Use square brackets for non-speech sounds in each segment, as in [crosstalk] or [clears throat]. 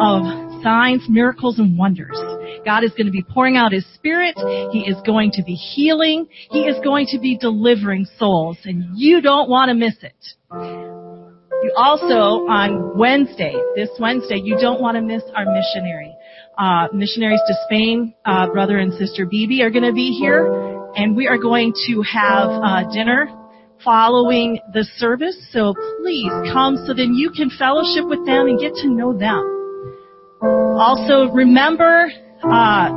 of signs, miracles, and wonders. God is going to be pouring out His Spirit. He is going to be healing. He is going to be delivering souls, and you don't want to miss it. You also, on Wednesday, this Wednesday, you don't want to miss our missionary. Uh, missionaries to Spain, uh, brother and sister Bibi are going to be here, and we are going to have uh, dinner following the service. So please come so then you can fellowship with them and get to know them. Also, remember, uh,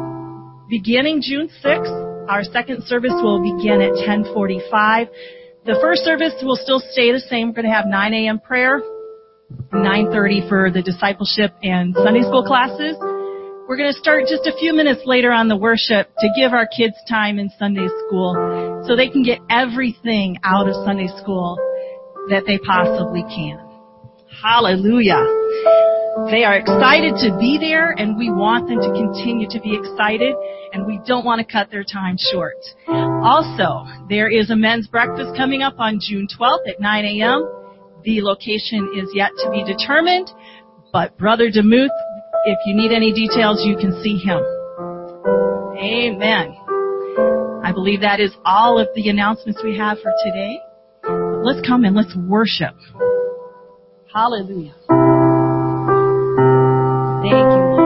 beginning June 6th, our second service will begin at 1045. The first service will still stay the same. We're going to have 9 a.m. prayer, 9.30 for the discipleship and Sunday school classes. We're going to start just a few minutes later on the worship to give our kids time in Sunday school so they can get everything out of Sunday school that they possibly can. Hallelujah. They are excited to be there and we want them to continue to be excited and we don't want to cut their time short. Also, there is a men's breakfast coming up on June 12th at 9 a.m. The location is yet to be determined, but Brother Demuth, if you need any details, you can see him. Amen. I believe that is all of the announcements we have for today. Let's come and let's worship. Hallelujah. Thank you,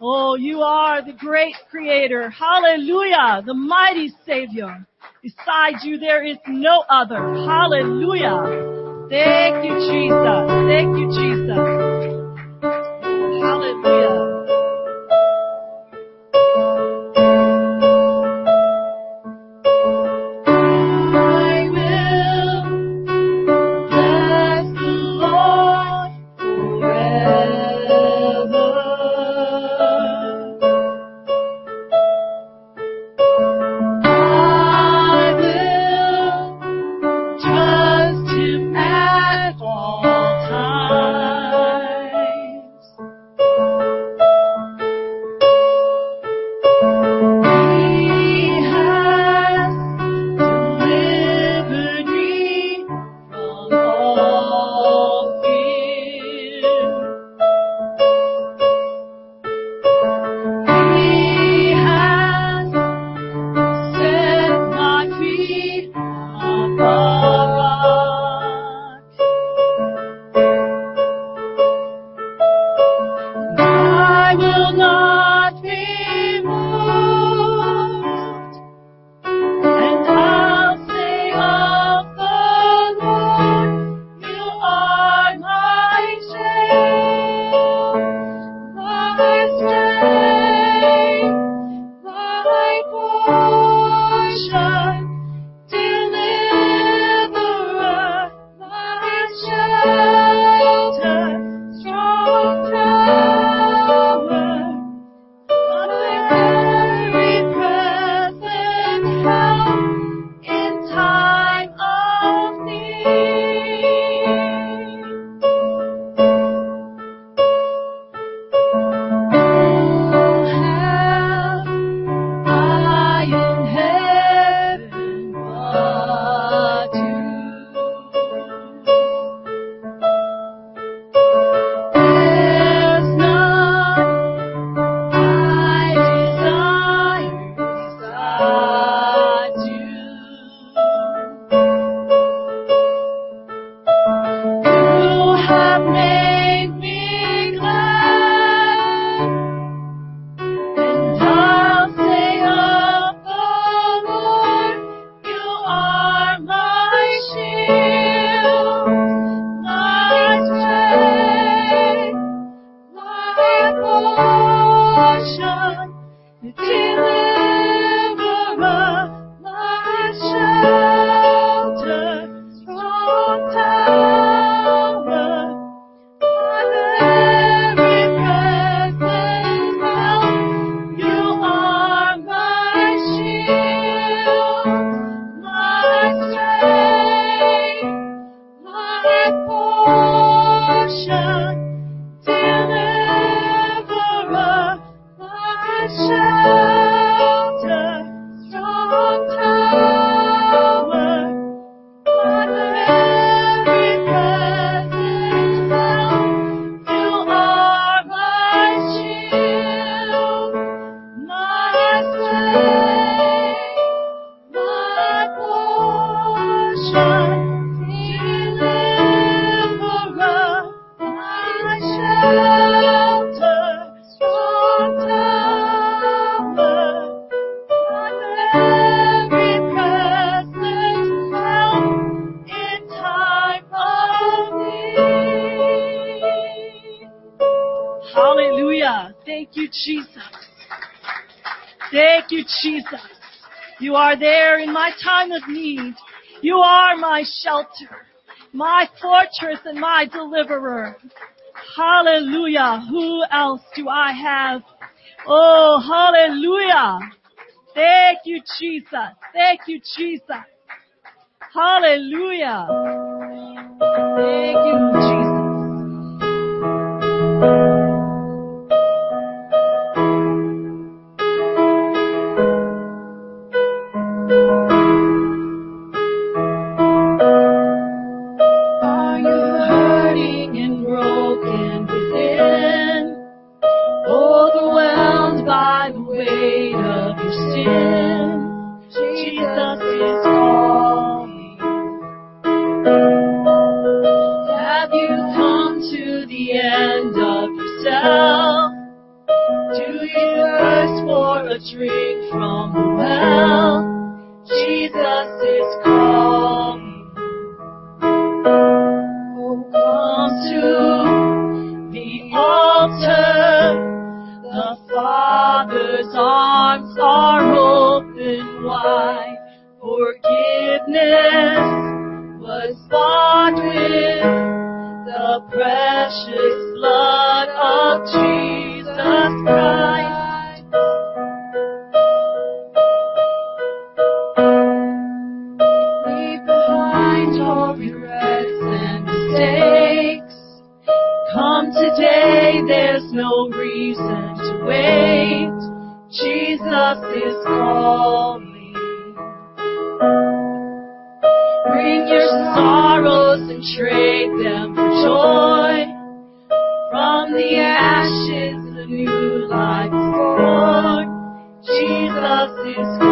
Oh, you are the great creator. Hallelujah. The mighty savior. Beside you, there is no other. Hallelujah. Thank you, Jesus. Thank you, Jesus. Hallelujah. Jesus. Thank you, Jesus. You are there in my time of need. You are my shelter, my fortress and my deliverer. Hallelujah. Who else do I have? Oh, hallelujah. Thank you, Jesus. Thank you, Jesus. Hallelujah. Thank you, Jesus. Today, there's no reason to wait. Jesus is calling. Bring your sorrows and trade them for joy. From the ashes, a new life is born. Jesus is calling.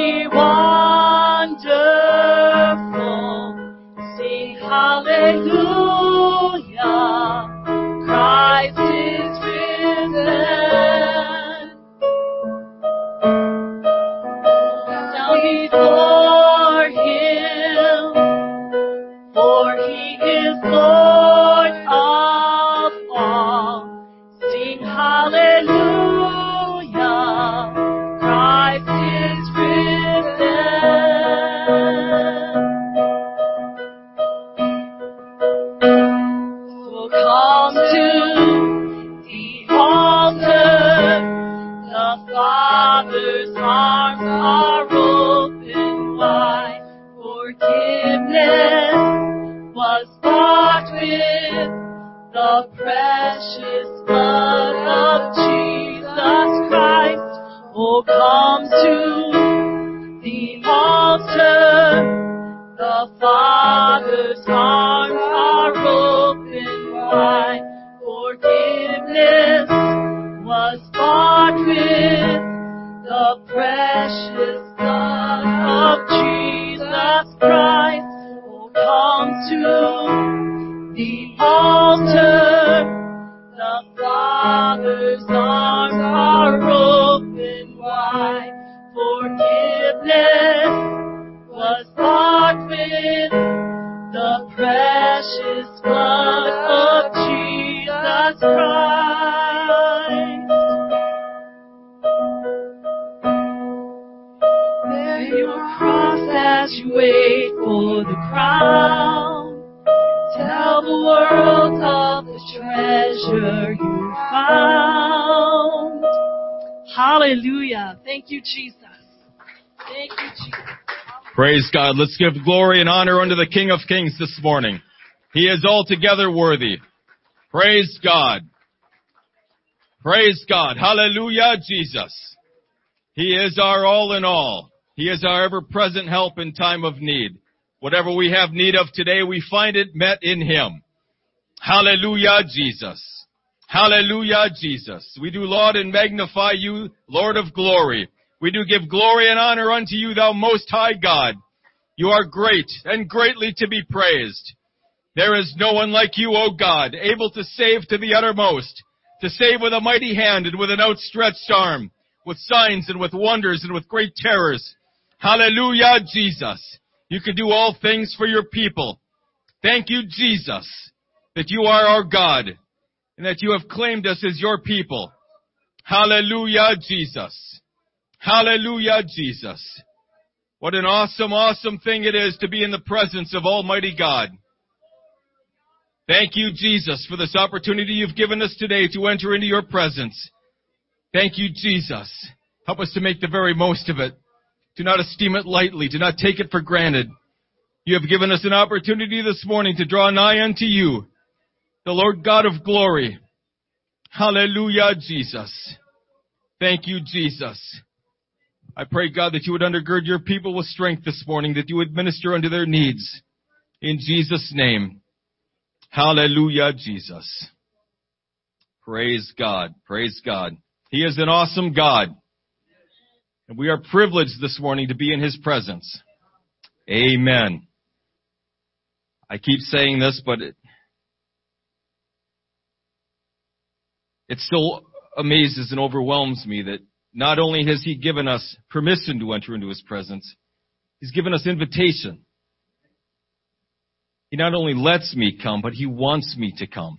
He? Treasure you found. Hallelujah. Thank you, Jesus. Thank you, Jesus. Praise God. Let's give glory and honor unto the King of Kings this morning. He is altogether worthy. Praise God. Praise God. Hallelujah, Jesus. He is our all in all. He is our ever present help in time of need. Whatever we have need of today, we find it met in Him. Hallelujah, Jesus. Hallelujah, Jesus. We do laud and magnify you, Lord of glory. We do give glory and honor unto you, thou most high God. You are great and greatly to be praised. There is no one like you, O God, able to save to the uttermost, to save with a mighty hand and with an outstretched arm, with signs and with wonders and with great terrors. Hallelujah, Jesus. You can do all things for your people. Thank you, Jesus, that you are our God and that you have claimed us as your people. Hallelujah, Jesus. Hallelujah, Jesus. What an awesome, awesome thing it is to be in the presence of Almighty God. Thank you, Jesus, for this opportunity you've given us today to enter into your presence. Thank you, Jesus. Help us to make the very most of it. Do not esteem it lightly. Do not take it for granted. You have given us an opportunity this morning to draw nigh unto you, the Lord God of glory. Hallelujah, Jesus. Thank you, Jesus. I pray, God, that you would undergird your people with strength this morning, that you would minister unto their needs. In Jesus' name. Hallelujah, Jesus. Praise God. Praise God. He is an awesome God. And we are privileged this morning to be in His presence. Amen. I keep saying this, but it, still amazes and overwhelms me that not only has He given us permission to enter into His presence, He's given us invitation. He not only lets me come, but He wants me to come.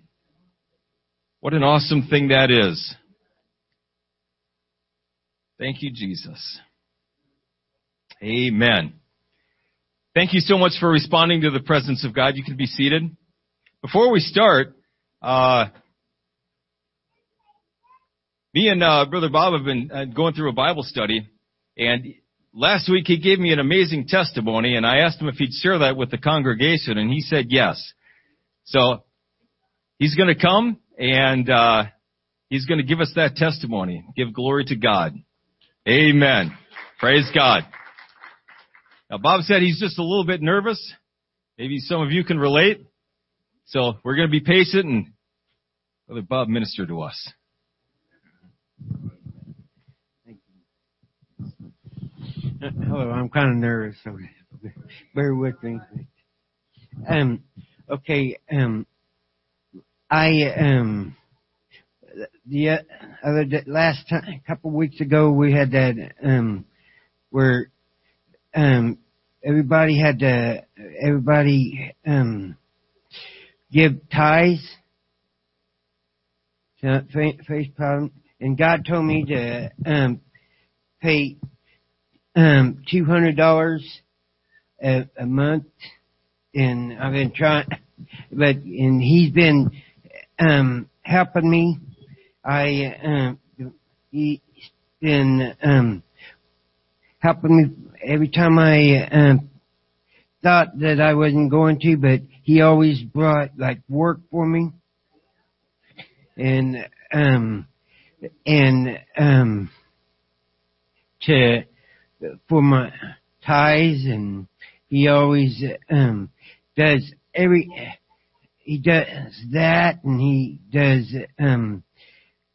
What an awesome thing that is. Thank you, Jesus. Amen. Thank you so much for responding to the presence of God. You can be seated. Before we start, uh, me and uh, Brother Bob have been uh, going through a Bible study, and last week he gave me an amazing testimony, and I asked him if he'd share that with the congregation, and he said yes. So he's going to come and uh, he's going to give us that testimony. Give glory to God. Amen. Praise God. Now Bob said he's just a little bit nervous. Maybe some of you can relate. So we're going to be patient and Brother Bob minister to us. Hello, I'm kind of nervous, so bear with me. Um, okay, um, I um, the other day, last time, a couple weeks ago, we had that um, where um, everybody had to everybody um, give tithes, face problem, and God told me to um, pay um, two hundred dollars a a month, and I've been trying, but and He's been um, helping me. I um, He's been um, helping me every time I um, thought that I wasn't going to, but He always brought like work for me, and um, and um, to for my ties, and he always um does every he does that, and he does um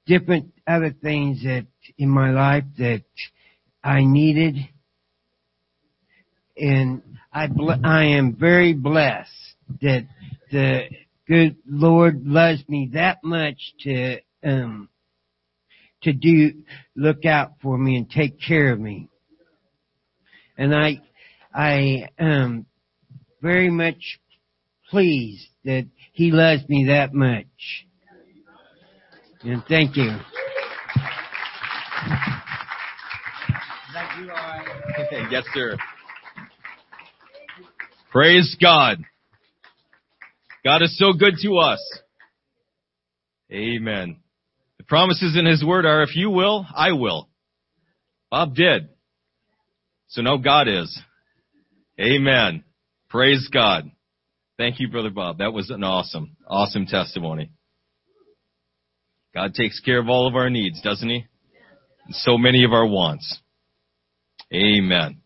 different other things that in my life that I needed, and I bl- I am very blessed that the good Lord loves me that much to um to do look out for me and take care of me. And I I am very much pleased that he loves me that much. And thank you. [laughs] yes, sir. Praise God. God is so good to us. Amen. Promises in His Word are, if you will, I will. Bob did. So now God is. Amen. Praise God. Thank you, Brother Bob. That was an awesome, awesome testimony. God takes care of all of our needs, doesn't He? And so many of our wants. Amen.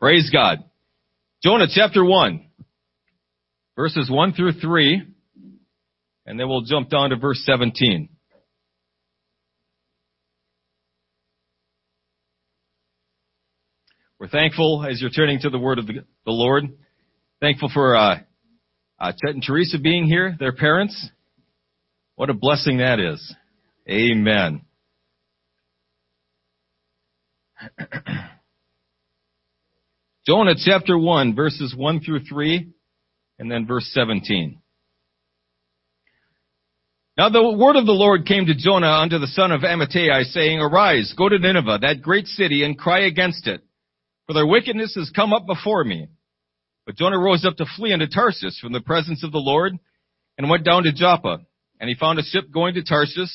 Praise God. Jonah chapter 1, verses 1 through 3, and then we'll jump down to verse 17. We're thankful as you're turning to the word of the, Lord. Thankful for uh, uh, Chet and Teresa being here, their parents. What a blessing that is. Amen. [clears throat] Jonah chapter 1 verses 1 through 3 and then verse 17. Now the word of the Lord came to Jonah unto the son of Amittai saying, Arise, go to Nineveh, that great city, and cry against it, for their wickedness has come up before me. But Jonah rose up to flee unto Tarshish from the presence of the Lord and went down to Joppa. And he found a ship going to Tarshish.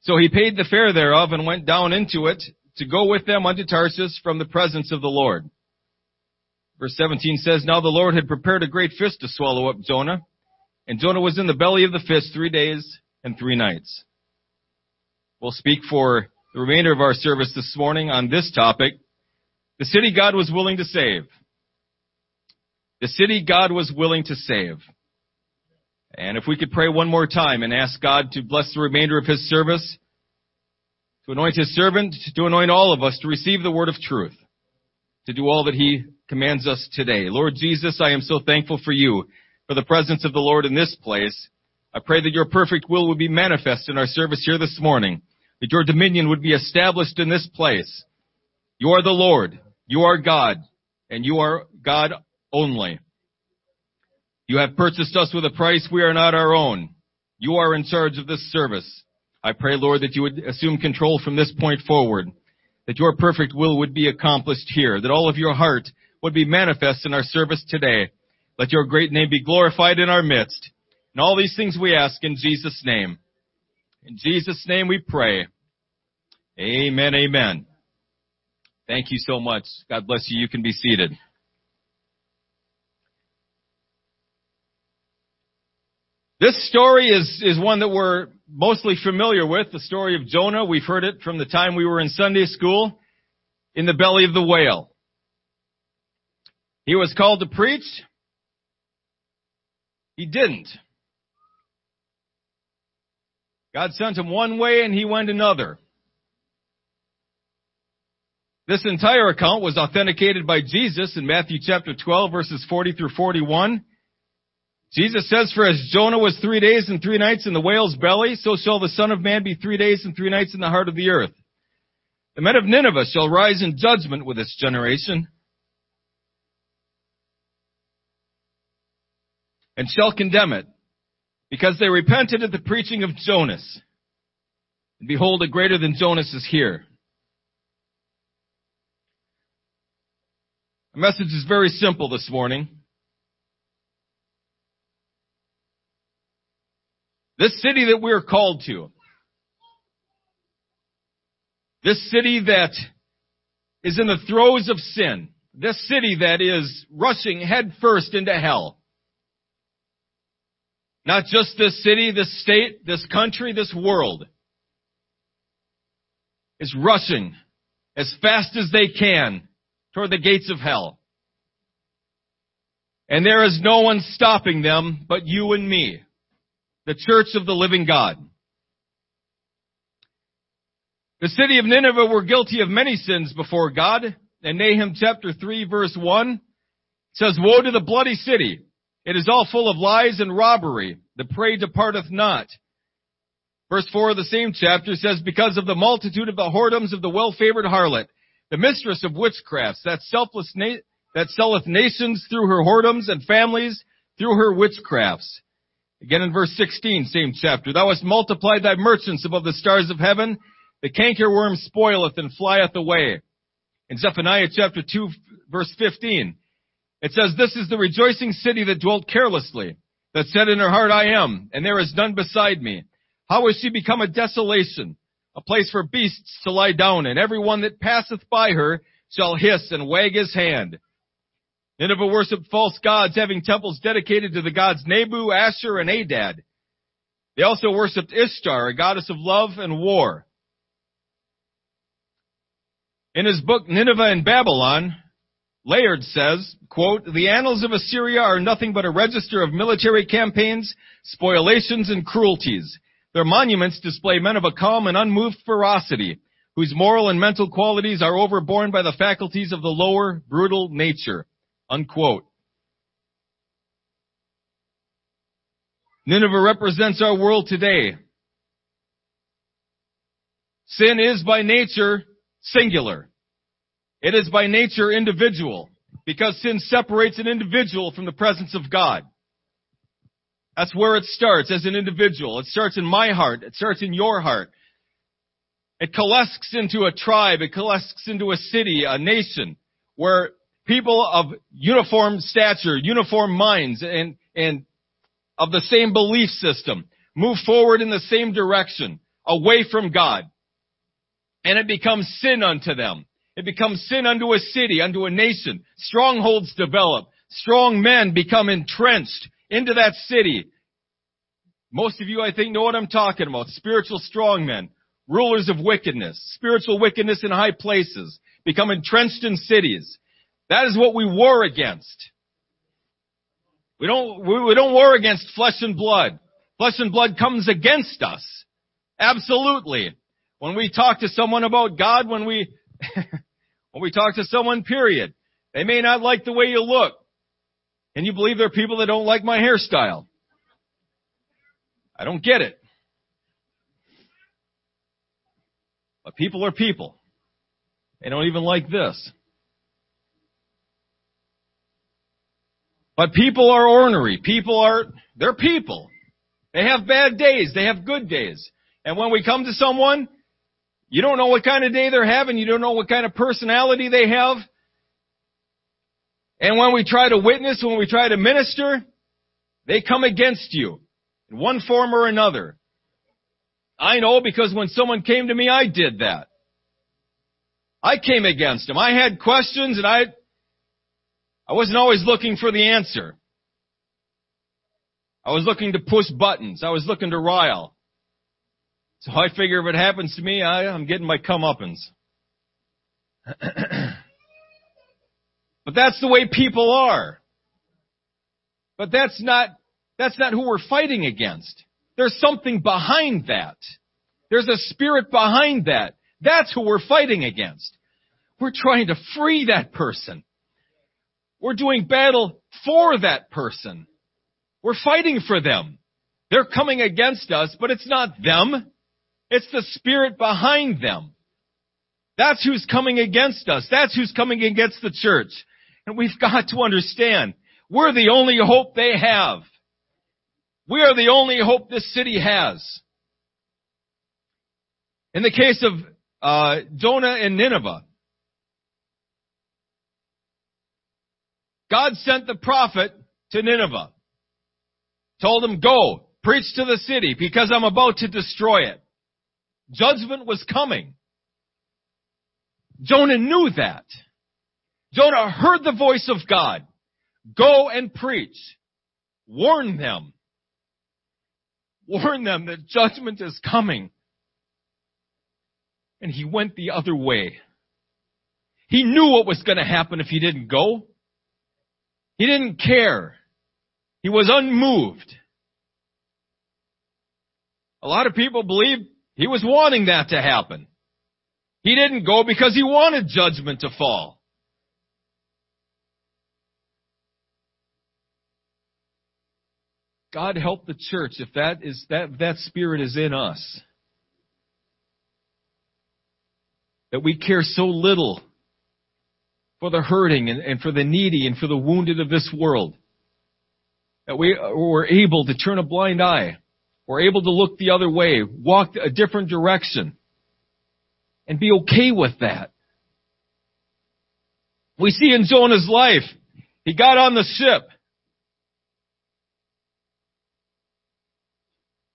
So he paid the fare thereof and went down into it to go with them unto Tarshish from the presence of the Lord. Verse 17 says, Now the Lord had prepared a great fish to swallow up Jonah, and Jonah was in the belly of the fish three days and three nights. We'll speak for the remainder of our service this morning on this topic, the city God was willing to save. The city God was willing to save. And if we could pray one more time and ask God to bless the remainder of His service, to anoint His servant, to anoint all of us to receive the word of truth, to do all that He commands us today. Lord Jesus, I am so thankful for you, for the presence of the Lord in this place. I pray that your perfect will would be manifest in our service here this morning, that your dominion would be established in this place. You are the Lord, you are God, and you are God only. You have purchased us with a price we are not our own. You are in charge of this service. I pray, Lord, that you would assume control from this point forward, that your perfect will would be accomplished here, that all of your heart would be manifest in our service today. Let your great name be glorified in our midst. And all these things we ask in Jesus' name. In Jesus' name we pray. Amen, amen. Thank you so much. God bless you. You can be seated. This story is, is one that we're mostly familiar with, the story of Jonah. We've heard it from the time we were in Sunday school in the belly of the whale. He was called to preach. He didn't. God sent him one way and he went another. This entire account was authenticated by Jesus in Matthew chapter 12 verses 40 through 41. Jesus says, For as Jonah was three days and three nights in the whale's belly, so shall the Son of Man be three days and three nights in the heart of the earth. The men of Nineveh shall rise in judgment with this generation and shall condemn it, because they repented at the preaching of Jonas. And behold, a greater than Jonas is here. The message is very simple this morning. This city that we're called to, this city that is in the throes of sin, this city that is rushing headfirst into hell, not just this city, this state, this country, this world is rushing as fast as they can toward the gates of hell. And there is no one stopping them but you and me, the church of the living God. The city of Nineveh were guilty of many sins before God. And Nahum chapter 3 verse 1 says, Woe to the bloody city! It is all full of lies and robbery. The prey departeth not. Verse 4 of the same chapter says, Because of the multitude of the whoredoms of the well-favored harlot, the mistress of witchcrafts, that selfless na- that selleth nations through her whoredoms and families through her witchcrafts. Again in verse 16, same chapter. Thou hast multiplied thy merchants above the stars of heaven. The cankerworm spoileth and flieth away. In Zephaniah chapter 2 verse 15, it says, This is the rejoicing city that dwelt carelessly, that said in her heart, I am, and there is none beside me. How is she become a desolation, a place for beasts to lie down, and every one that passeth by her shall hiss and wag his hand. Nineveh worshipped false gods, having temples dedicated to the gods Nabu, Asher, and Adad. They also worshipped Ishtar, a goddess of love and war. In his book Nineveh and Babylon, Layard says, quote, the annals of Assyria are nothing but a register of military campaigns, spoliations, and cruelties. Their monuments display men of a calm and unmoved ferocity, whose moral and mental qualities are overborne by the faculties of the lower, brutal nature. Unquote. Nineveh represents our world today. Sin is by nature singular. It is by nature individual because sin separates an individual from the presence of God. That's where it starts as an individual. It starts in my heart. It starts in your heart. It coalesces into a tribe. It coalesces into a city, a nation, where people of uniform stature, uniform minds, and, and of the same belief system move forward in the same direction, away from God. And it becomes sin unto them. It becomes sin unto a city, unto a nation. Strongholds develop. Strong men become entrenched into that city. Most of you, I think, know what I'm talking about. Spiritual strongmen, rulers of wickedness, spiritual wickedness in high places, become entrenched in cities. That is what we war against. We don't, we don't war against flesh and blood. Flesh and blood comes against us. Absolutely. When we talk to someone about God, when we, [laughs] when we talk to someone, period, they may not like the way you look. And you believe there are people that don't like my hairstyle. I don't get it. But people are people. They don't even like this. But people are ornery. People are, they're people. They have bad days. They have good days. And when we come to someone, you don't know what kind of day they're having. You don't know what kind of personality they have. And when we try to witness, when we try to minister, they come against you in one form or another. I know because when someone came to me, I did that. I came against them. I had questions and I, I wasn't always looking for the answer. I was looking to push buttons. I was looking to rile. So I figure if it happens to me, I, I'm getting my comeuppance. [clears throat] but that's the way people are. But that's not, that's not who we're fighting against. There's something behind that. There's a spirit behind that. That's who we're fighting against. We're trying to free that person. We're doing battle for that person. We're fighting for them. They're coming against us, but it's not them. It's the spirit behind them. That's who's coming against us. That's who's coming against the church. And we've got to understand, we're the only hope they have. We are the only hope this city has. In the case of uh, Jonah and Nineveh, God sent the prophet to Nineveh. Told him, go, preach to the city because I'm about to destroy it. Judgment was coming. Jonah knew that. Jonah heard the voice of God. Go and preach. Warn them. Warn them that judgment is coming. And he went the other way. He knew what was going to happen if he didn't go. He didn't care. He was unmoved. A lot of people believe he was wanting that to happen. He didn't go because he wanted judgment to fall. God help the church if that is that that spirit is in us. That we care so little for the hurting and, and for the needy and for the wounded of this world. That we were able to turn a blind eye. We're able to look the other way, walk a different direction, and be okay with that. We see in Jonah's life, he got on the ship.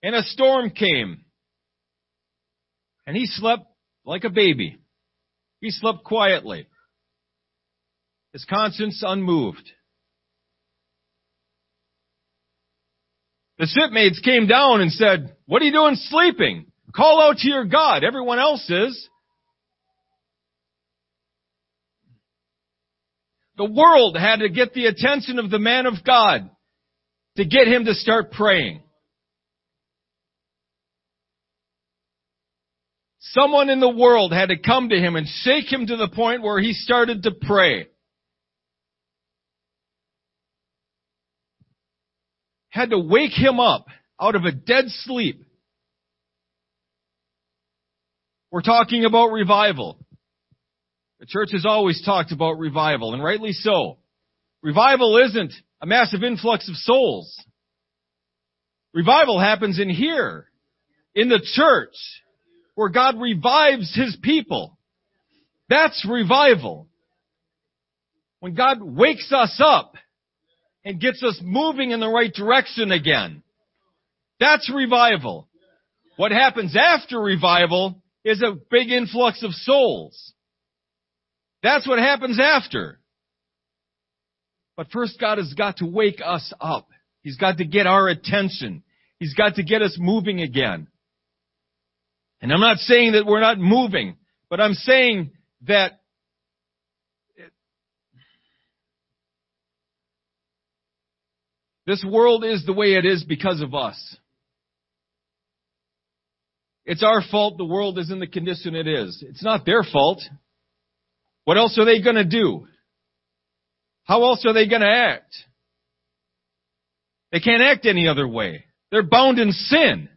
And a storm came. And he slept like a baby. He slept quietly. His conscience unmoved. The shipmates came down and said, what are you doing sleeping? Call out to your God. Everyone else is. The world had to get the attention of the man of God to get him to start praying. Someone in the world had to come to him and shake him to the point where he started to pray. Had to wake him up out of a dead sleep. We're talking about revival. The church has always talked about revival, and rightly so. Revival isn't a massive influx of souls. Revival happens in here, in the church, where God revives His people. That's revival. When God wakes us up and gets us moving in the right direction again. That's revival. What happens after revival is a big influx of souls. That's what happens after. But first God has got to wake us up. He's got to get our attention. He's got to get us moving again. And I'm not saying that we're not moving, but I'm saying that this world is the way it is because of us. It's our fault the world is in the condition it is. It's not their fault. What else are they gonna do? How else are they gonna act? They can't act any other way. They're bound in sin.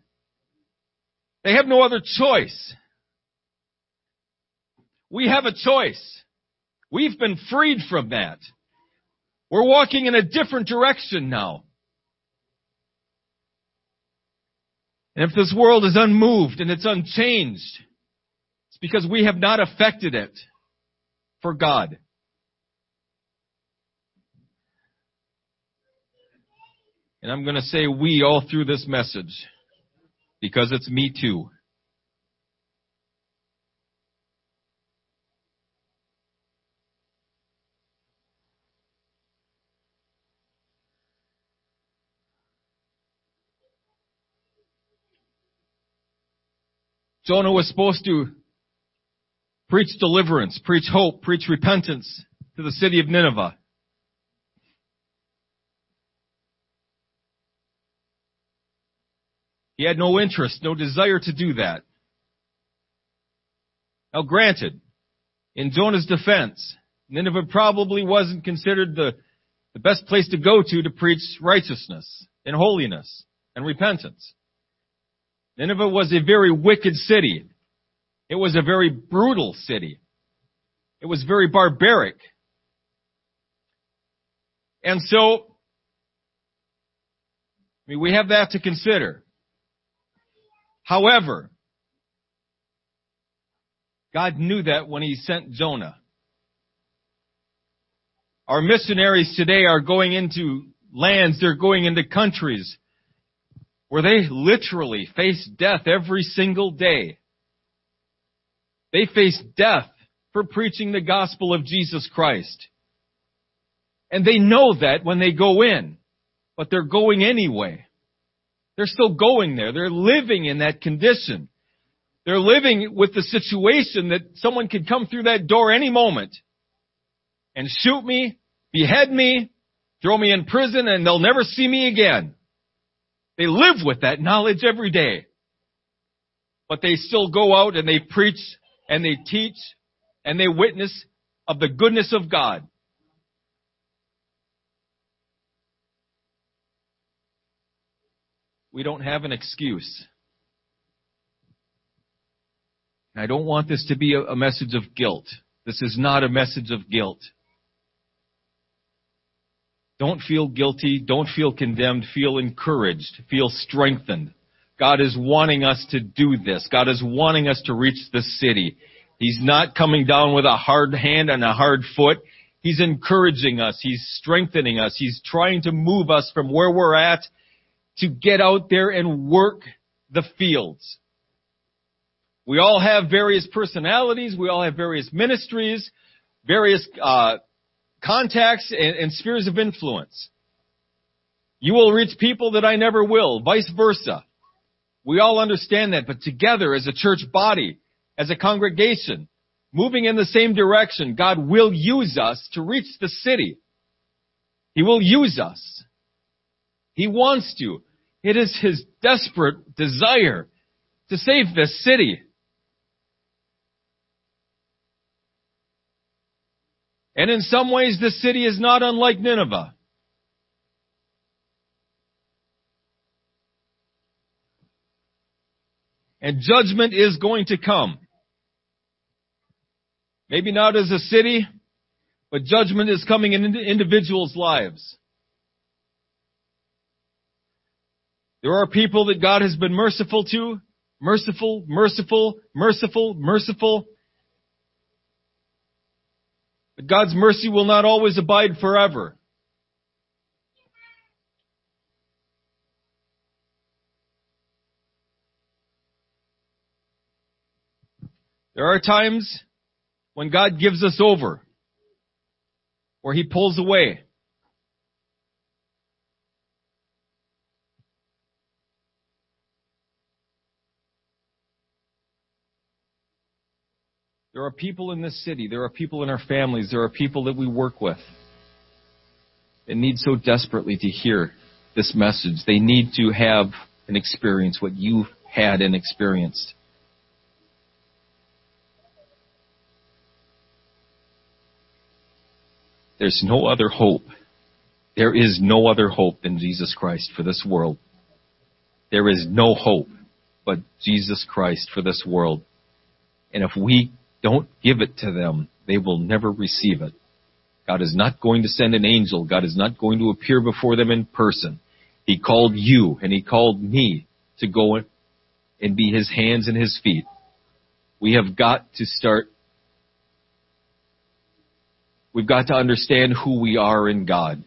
They have no other choice. We have a choice. We've been freed from that. We're walking in a different direction now. And if this world is unmoved and it's unchanged, it's because we have not affected it for God. And I'm going to say we all through this message because it's me too. Jonah was supposed to preach deliverance, preach hope, preach repentance to the city of Nineveh. He had no interest, no desire to do that. Now granted, in Jonah's defense, Nineveh probably wasn't considered the, the best place to go to to preach righteousness and holiness and repentance. Nineveh was a very wicked city. It was a very brutal city. It was very barbaric. And so, I mean, we have that to consider. However, God knew that when He sent Jonah. Our missionaries today are going into lands, they're going into countries where they literally face death every single day. They face death for preaching the gospel of Jesus Christ. And they know that when they go in, but they're going anyway. They're still going there. They're living in that condition. They're living with the situation that someone could come through that door any moment and shoot me, behead me, throw me in prison, and they'll never see me again. They live with that knowledge every day. But they still go out and they preach and they teach and they witness of the goodness of God. We don't have an excuse. I don't want this to be a, a message of guilt. This is not a message of guilt. Don't feel guilty. Don't feel condemned. Feel encouraged. Feel strengthened. God is wanting us to do this. God is wanting us to reach this city. He's not coming down with a hard hand and a hard foot. He's encouraging us. He's strengthening us. He's trying to move us from where we're at to get out there and work the fields. We all have various personalities. We all have various ministries, various uh, contacts and, and spheres of influence. You will reach people that I never will, vice versa. We all understand that, but together as a church body, as a congregation, moving in the same direction, God will use us to reach the city. He will use us. He wants to. It is His desperate desire to save this city. And in some ways, this city is not unlike Nineveh. And judgment is going to come. Maybe not as a city, but judgment is coming in individuals' lives. There are people that God has been merciful to, merciful, merciful, merciful, merciful, but God's mercy will not always abide forever. There are times when God gives us over, or He pulls away. There are people in this city, there are people in our families, there are people that we work with that need so desperately to hear this message. They need to have an experience what you've had and experienced. There's no other hope. There is no other hope than Jesus Christ for this world. There is no hope but Jesus Christ for this world. And if we don't give it to them. They will never receive it. God is not going to send an angel. God is not going to appear before them in person. He called you and He called me to go and be His hands and His feet. We have got to start, we've got to understand who we are in God.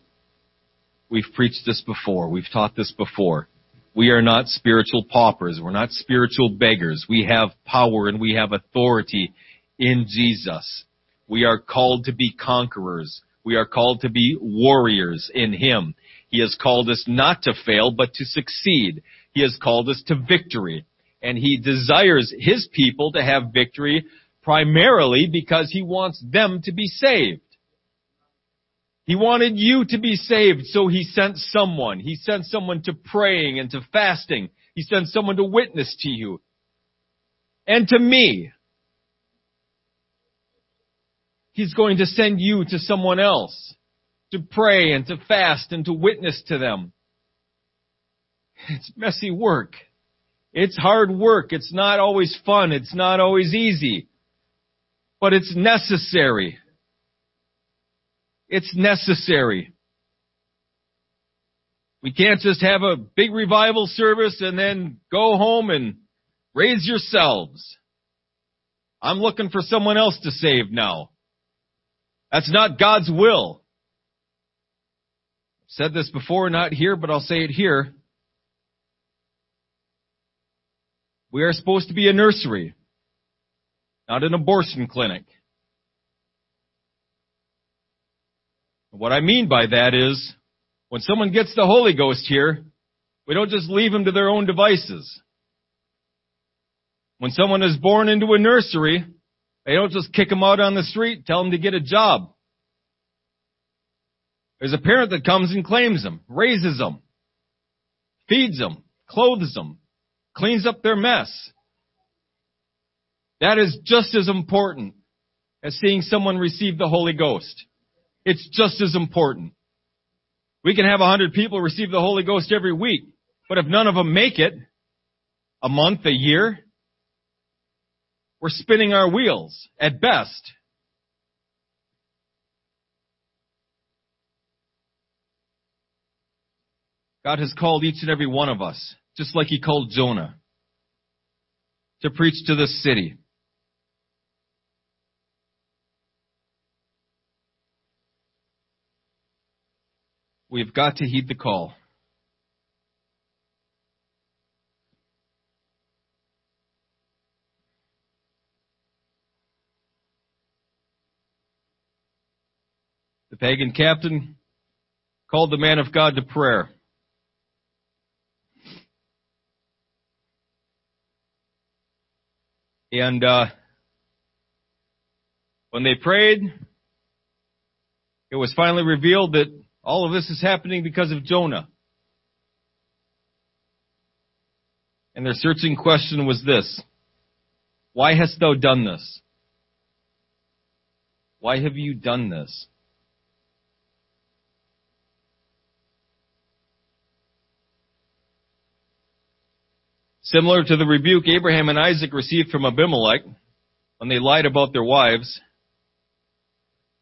We've preached this before. We've taught this before. We are not spiritual paupers. We're not spiritual beggars. We have power and we have authority in Jesus. We are called to be conquerors. We are called to be warriors in Him. He has called us not to fail, but to succeed. He has called us to victory. And He desires His people to have victory primarily because He wants them to be saved. He wanted you to be saved, so He sent someone. He sent someone to praying and to fasting. He sent someone to witness to you. And to me. He's going to send you to someone else to pray and to fast and to witness to them. It's messy work. It's hard work. It's not always fun. It's not always easy. But it's necessary. It's necessary. We can't just have a big revival service and then go home and raise yourselves. I'm looking for someone else to save now. That's not God's will. I've said this before, not here, but I'll say it here. We are supposed to be a nursery, not an abortion clinic. What I mean by that is, when someone gets the Holy Ghost here, we don't just leave them to their own devices. When someone is born into a nursery, they don't just kick them out on the street, tell them to get a job. There's a parent that comes and claims them, raises them, feeds them, clothes them, cleans up their mess. That is just as important as seeing someone receive the Holy Ghost. It's just as important. We can have a hundred people receive the Holy Ghost every week, but if none of them make it, a month, a year, we're spinning our wheels at best. God has called each and every one of us, just like He called Jonah, to preach to this city. We've got to heed the call. The pagan captain called the man of God to prayer. And uh, when they prayed, it was finally revealed that all of this is happening because of Jonah. And their searching question was this Why hast thou done this? Why have you done this? Similar to the rebuke Abraham and Isaac received from Abimelech when they lied about their wives,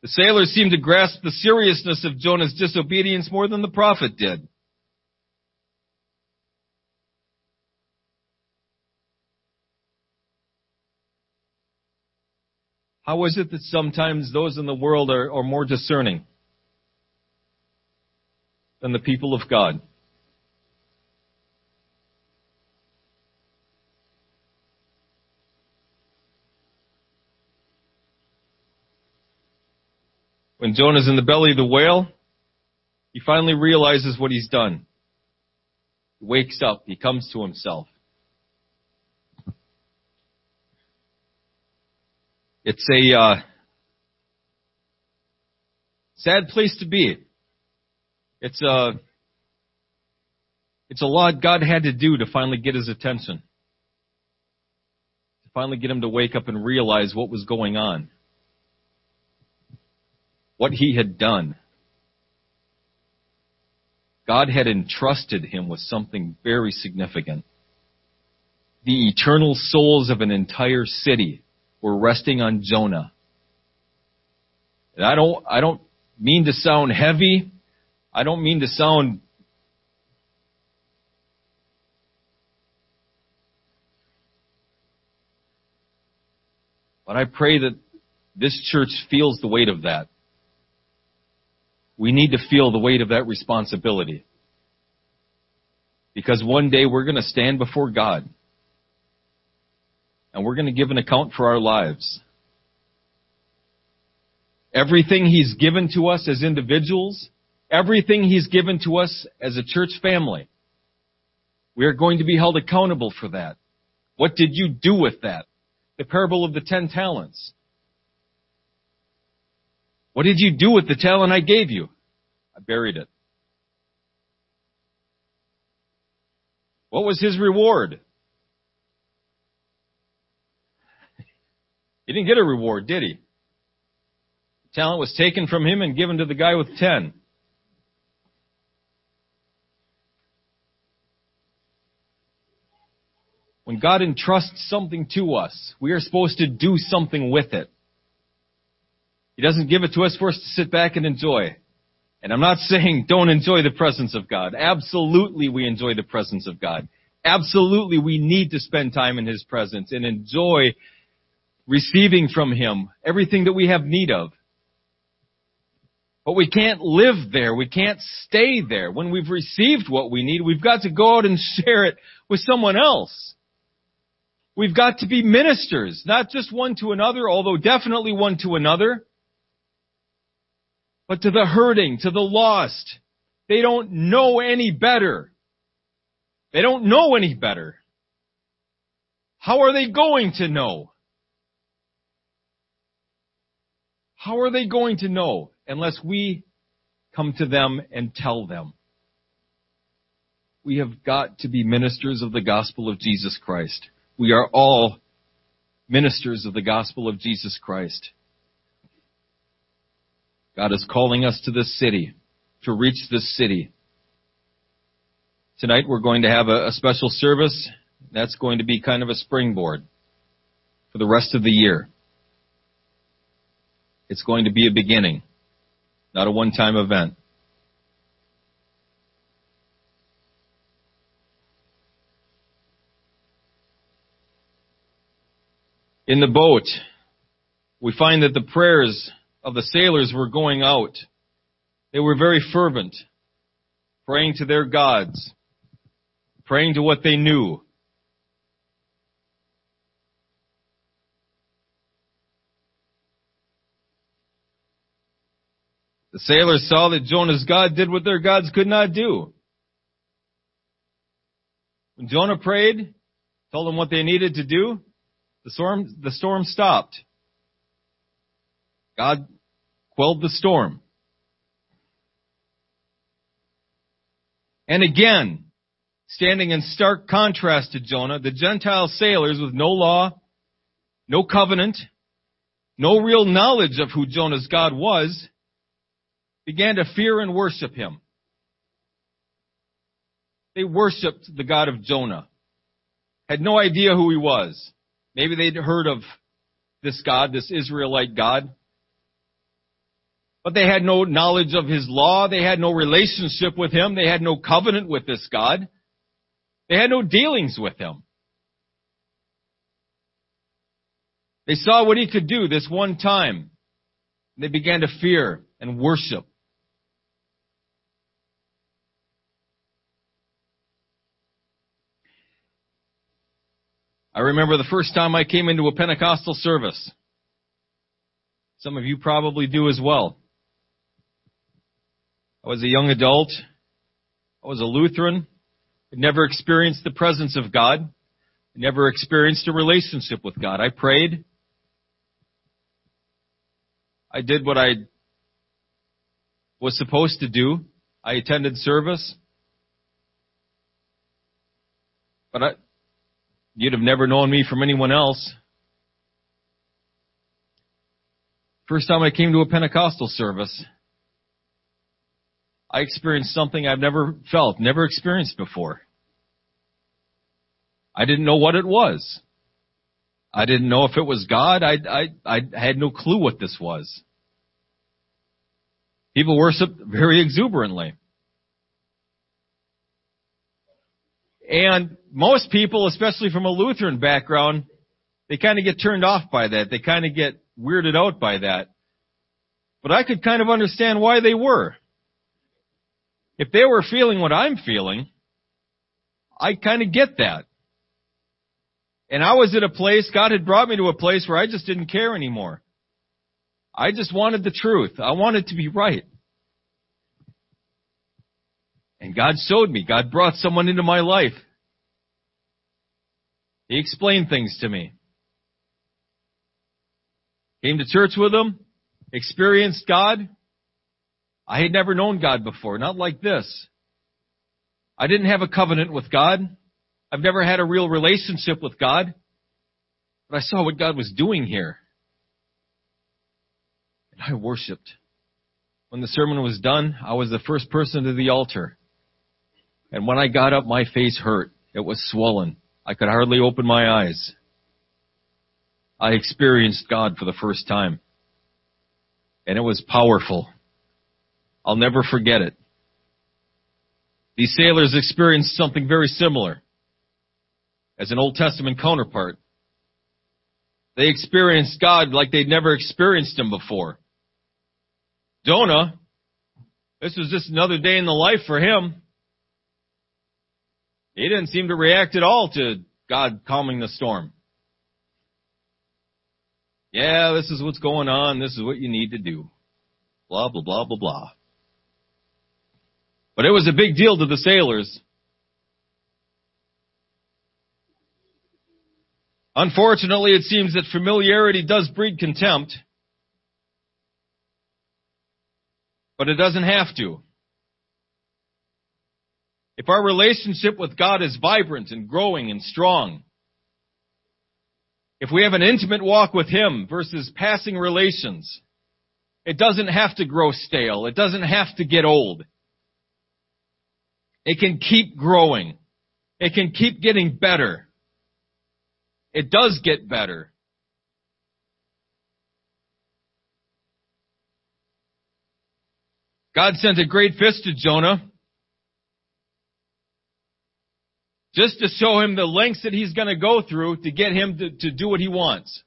the sailors seemed to grasp the seriousness of Jonah's disobedience more than the prophet did. How is it that sometimes those in the world are, are more discerning than the people of God? When Jonah's in the belly of the whale, he finally realizes what he's done. He wakes up. He comes to himself. It's a uh, sad place to be. It's a it's a lot God had to do to finally get his attention. To finally get him to wake up and realize what was going on what he had done. God had entrusted him with something very significant. The eternal souls of an entire city were resting on Jonah. And I don't, I don't mean to sound heavy. I don't mean to sound But I pray that this church feels the weight of that we need to feel the weight of that responsibility. Because one day we're going to stand before God. And we're going to give an account for our lives. Everything He's given to us as individuals, everything He's given to us as a church family, we are going to be held accountable for that. What did you do with that? The parable of the ten talents. What did you do with the talent I gave you? I buried it. What was his reward? He didn't get a reward, did he? The talent was taken from him and given to the guy with ten. When God entrusts something to us, we are supposed to do something with it. He doesn't give it to us for us to sit back and enjoy. And I'm not saying don't enjoy the presence of God. Absolutely we enjoy the presence of God. Absolutely we need to spend time in His presence and enjoy receiving from Him everything that we have need of. But we can't live there. We can't stay there. When we've received what we need, we've got to go out and [laughs] share it with someone else. We've got to be ministers, not just one to another, although definitely one to another but to the hurting, to the lost. They don't know any better. They don't know any better. How are they going to know? How are they going to know unless we come to them and tell them. We have got to be ministers of the gospel of Jesus Christ. We are all ministers of the gospel of Jesus Christ. God is calling us to this city, to reach this city. Tonight we're going to have a, special service. That's going to be kind of a springboard for the rest of the year. It's going to be a beginning, not a one-time event. In the boat, we find that the prayers of the sailors were going out. They were very fervent, praying to their gods, praying to what they knew. The sailors saw that Jonah's God did what their gods could not do. When Jonah prayed, told them what they needed to do, the storm, the storm stopped. God quelled the storm. And again, standing in stark contrast to Jonah, the Gentile sailors with no law, no covenant, no real knowledge of who Jonah's God was, began to fear and worship him. They worshiped the God of Jonah. Had no idea who he was. Maybe they'd heard of this God, this Israelite God. But they had no knowledge of his law. They had no relationship with him. They had no covenant with this God. They had no dealings with him. They saw what he could do this one time. They began to fear and worship. I remember the first time I came into a Pentecostal service. Some of you probably do as well. I was a young adult. I was a Lutheran. I never experienced the presence of God. I never experienced a relationship with God. I prayed. I did what I was supposed to do. I attended service. But I, you'd have never known me from anyone else. First time I came to a Pentecostal service, I experienced something I've never felt, never experienced before. I didn't know what it was. I didn't know if it was God. I, I, I had no clue what this was. People worship very exuberantly. And most people, especially from a Lutheran background, they kind of get turned off by that. They kind of get weirded out by that. But I could kind of understand why they were. If they were feeling what I'm feeling, I kind of get that. And I was at a place, God had brought me to a place where I just didn't care anymore. I just wanted the truth. I wanted to be right. And God showed me. God brought someone into my life. He explained things to me. Came to church with him, experienced God, I had never known God before, not like this. I didn't have a covenant with God. I've never had a real relationship with God. But I saw what God was doing here. And I worshiped. When the sermon was done, I was the first person to the altar. And when I got up, my face hurt. It was swollen. I could hardly open my eyes. I experienced God for the first time. And it was powerful. I'll never forget it. These sailors experienced something very similar as an Old Testament counterpart. They experienced God like they'd never experienced Him before. Jonah, this was just another day in the life for him. He didn't seem to react at all to God calming the storm. Yeah, this is what's going on. This is what you need to do. Blah, blah, blah, blah, blah. But it was a big deal to the sailors. Unfortunately, it seems that familiarity does breed contempt. But it doesn't have to. If our relationship with God is vibrant and growing and strong, if we have an intimate walk with Him versus passing relations, it doesn't have to grow stale. It doesn't have to get old. It can keep growing. It can keep getting better. It does get better. God sent a great fish to Jonah just to show him the lengths that he's going to go through to get him to, to do what he wants.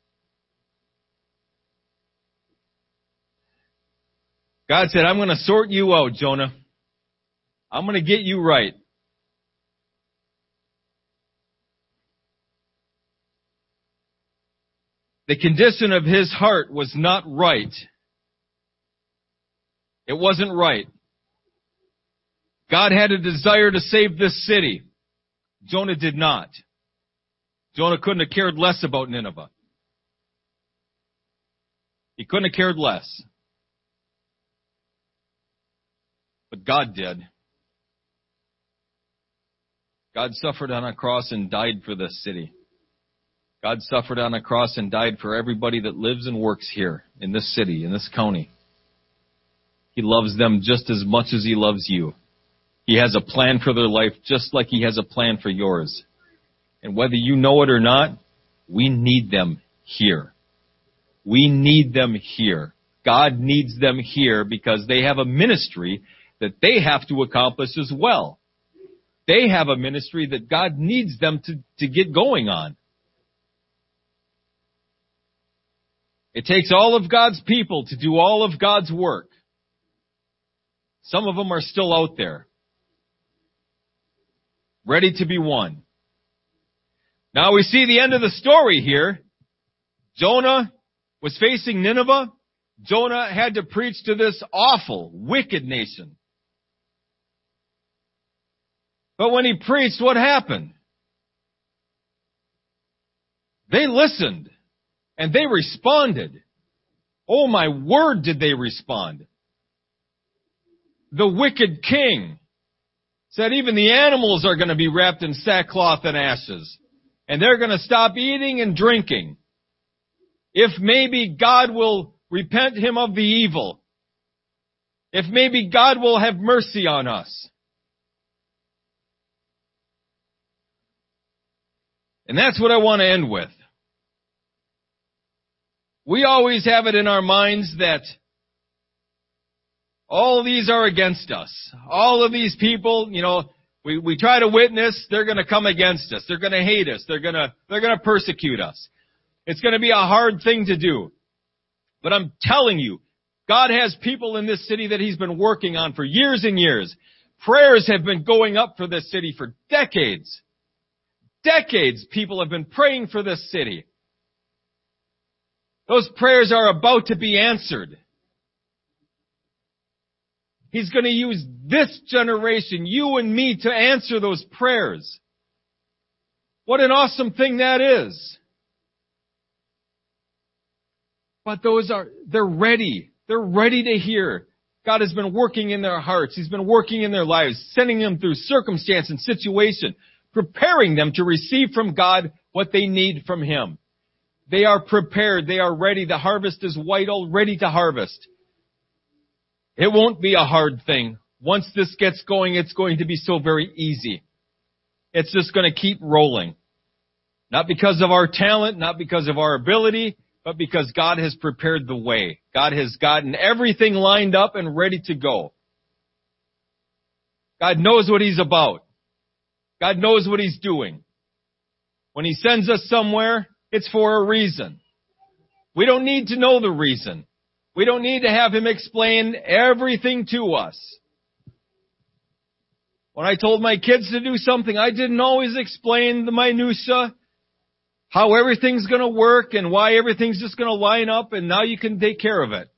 God said, I'm going to sort you out, Jonah. I'm going to get you right. The condition of his heart was not right. It wasn't right. God had a desire to save this city. Jonah did not. Jonah couldn't have cared less about Nineveh. He couldn't have cared less. But God did. God suffered on a cross and died for this city. God suffered on a cross and died for everybody that lives and works here in this city, in this county. He loves them just as much as He loves you. He has a plan for their life just like He has a plan for yours. And whether you know it or not, we need them here. We need them here. God needs them here because they have a ministry that they have to accomplish as well. They have a ministry that God needs them to, to get going on. It takes all of God's people to do all of God's work. Some of them are still out there, ready to be won. Now we see the end of the story here. Jonah was facing Nineveh. Jonah had to preach to this awful, wicked nation. But when he preached, what happened? They listened and they responded. Oh my word did they respond. The wicked king said even the animals are going to be wrapped in sackcloth and ashes and they're going to stop eating and drinking. If maybe God will repent him of the evil. If maybe God will have mercy on us. And that's what I want to end with. We always have it in our minds that all these are against us. All of these people, you know, we, we try to witness, they're gonna come against us. They're gonna hate us. They're gonna, they're gonna persecute us. It's gonna be a hard thing to do. But I'm telling you, God has people in this city that He's been working on for years and years. Prayers have been going up for this city for decades. Decades people have been praying for this city. Those prayers are about to be answered. He's going to use this generation, you and me, to answer those prayers. What an awesome thing that is. But those are, they're ready. They're ready to hear. God has been working in their hearts. He's been working in their lives, sending them through circumstance and situation, preparing them to receive from God what they need from Him. They are prepared. They are ready. The harvest is white, all ready to harvest. It won't be a hard thing. Once this gets going, it's going to be so very easy. It's just going to keep rolling. Not because of our talent, not because of our ability, but because God has prepared the way. God has gotten everything lined up and ready to go. God knows what He's about. God knows what He's doing. When He sends us somewhere, it's for a reason. We don't need to know the reason. We don't need to have him explain everything to us. When I told my kids to do something, I didn't always explain the minutia, how everything's gonna work and why everything's just gonna line up and now you can take care of it.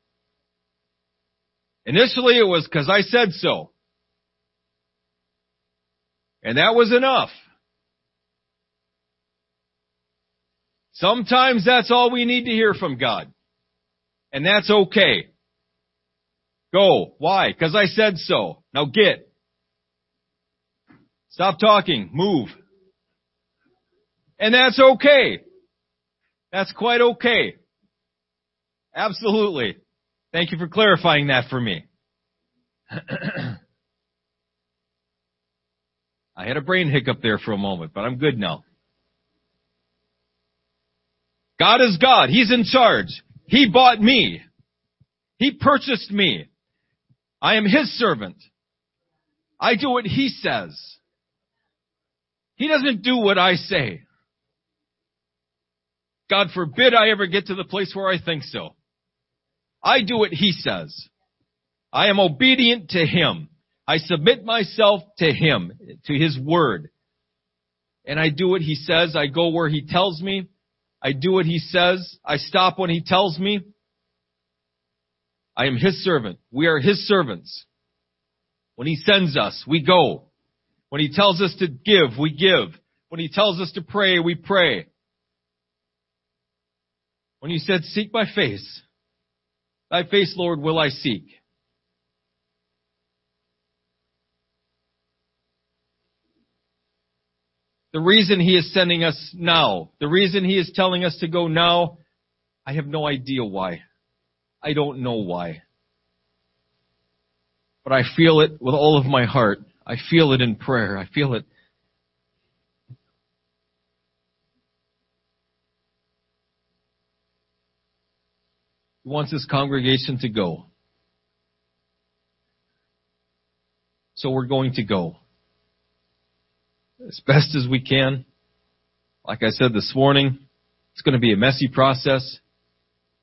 Initially it was cause I said so. And that was enough. Sometimes that's all we need to hear from God. And that's okay. Go. Why? Cause I said so. Now get. Stop talking. Move. And that's okay. That's quite okay. Absolutely. Thank you for clarifying that for me. [clears throat] I had a brain hiccup there for a moment, but I'm good now. God is God. He's in charge. He bought me. He purchased me. I am His servant. I do what He says. He doesn't do what I say. God forbid I ever get to the place where I think so. I do what He says. I am obedient to Him. I submit myself to Him, to His Word. And I do what He says. I go where He tells me. I do what He says. I stop when He tells me. I am His servant. We are His servants. When He sends us, we go. When He tells us to give, we give. When He tells us to pray, we pray. When He said, seek my face, thy face, Lord, will I seek. The reason He is sending us now, the reason He is telling us to go now, I have no idea why. I don't know why. But I feel it with all of my heart. I feel it in prayer. I feel it. He wants his congregation to go. So we're going to go. As best as we can. Like I said this morning, it's going to be a messy process.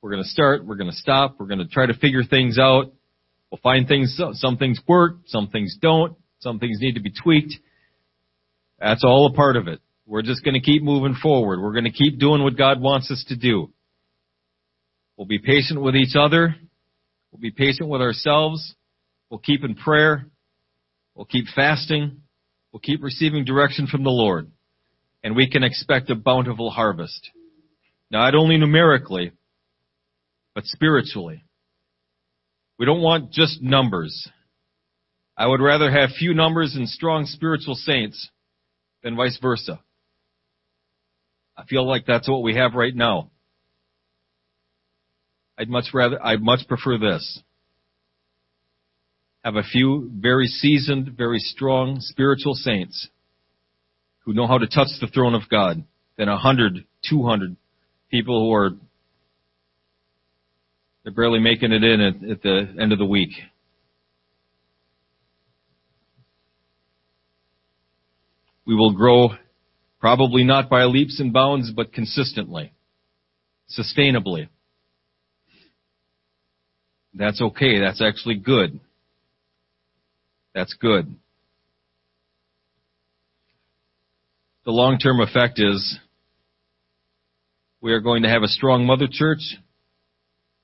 We're going to start, we're going to stop, we're going to try to figure things out. We'll find things, some things work, some things don't, some things need to be tweaked. That's all a part of it. We're just going to keep moving forward. We're going to keep doing what God wants us to do. We'll be patient with each other. We'll be patient with ourselves. We'll keep in prayer. We'll keep fasting. We'll keep receiving direction from the Lord. And we can expect a bountiful harvest. Not only numerically, but spiritually. We don't want just numbers. I would rather have few numbers and strong spiritual saints than vice versa. I feel like that's what we have right now. I'd much rather, I'd much prefer this. Have a few very seasoned, very strong spiritual saints who know how to touch the throne of God than a hundred, two hundred people who are they're barely making it in at, at the end of the week. We will grow probably not by leaps and bounds, but consistently, sustainably. That's okay. That's actually good. That's good. The long-term effect is we are going to have a strong mother church.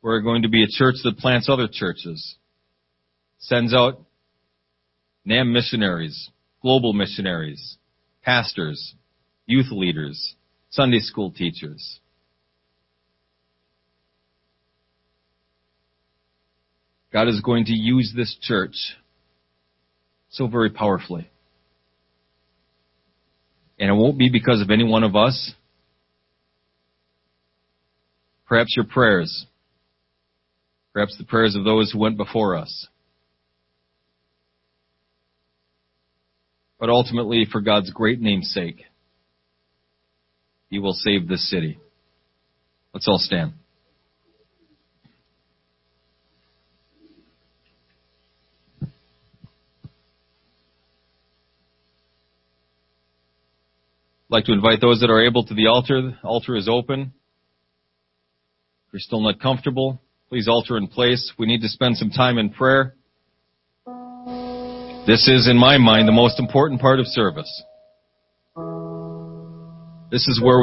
We're going to be a church that plants other churches, sends out NAM missionaries, global missionaries, pastors, youth leaders, Sunday school teachers. God is going to use this church so very powerfully. And it won't be because of any one of us. Perhaps your prayers. Perhaps the prayers of those who went before us. But ultimately, for God's great name's sake, He will save this city. Let's all stand. Like to invite those that are able to the altar. The altar is open. If you're still not comfortable, please altar in place. We need to spend some time in prayer. This is, in my mind, the most important part of service. This is where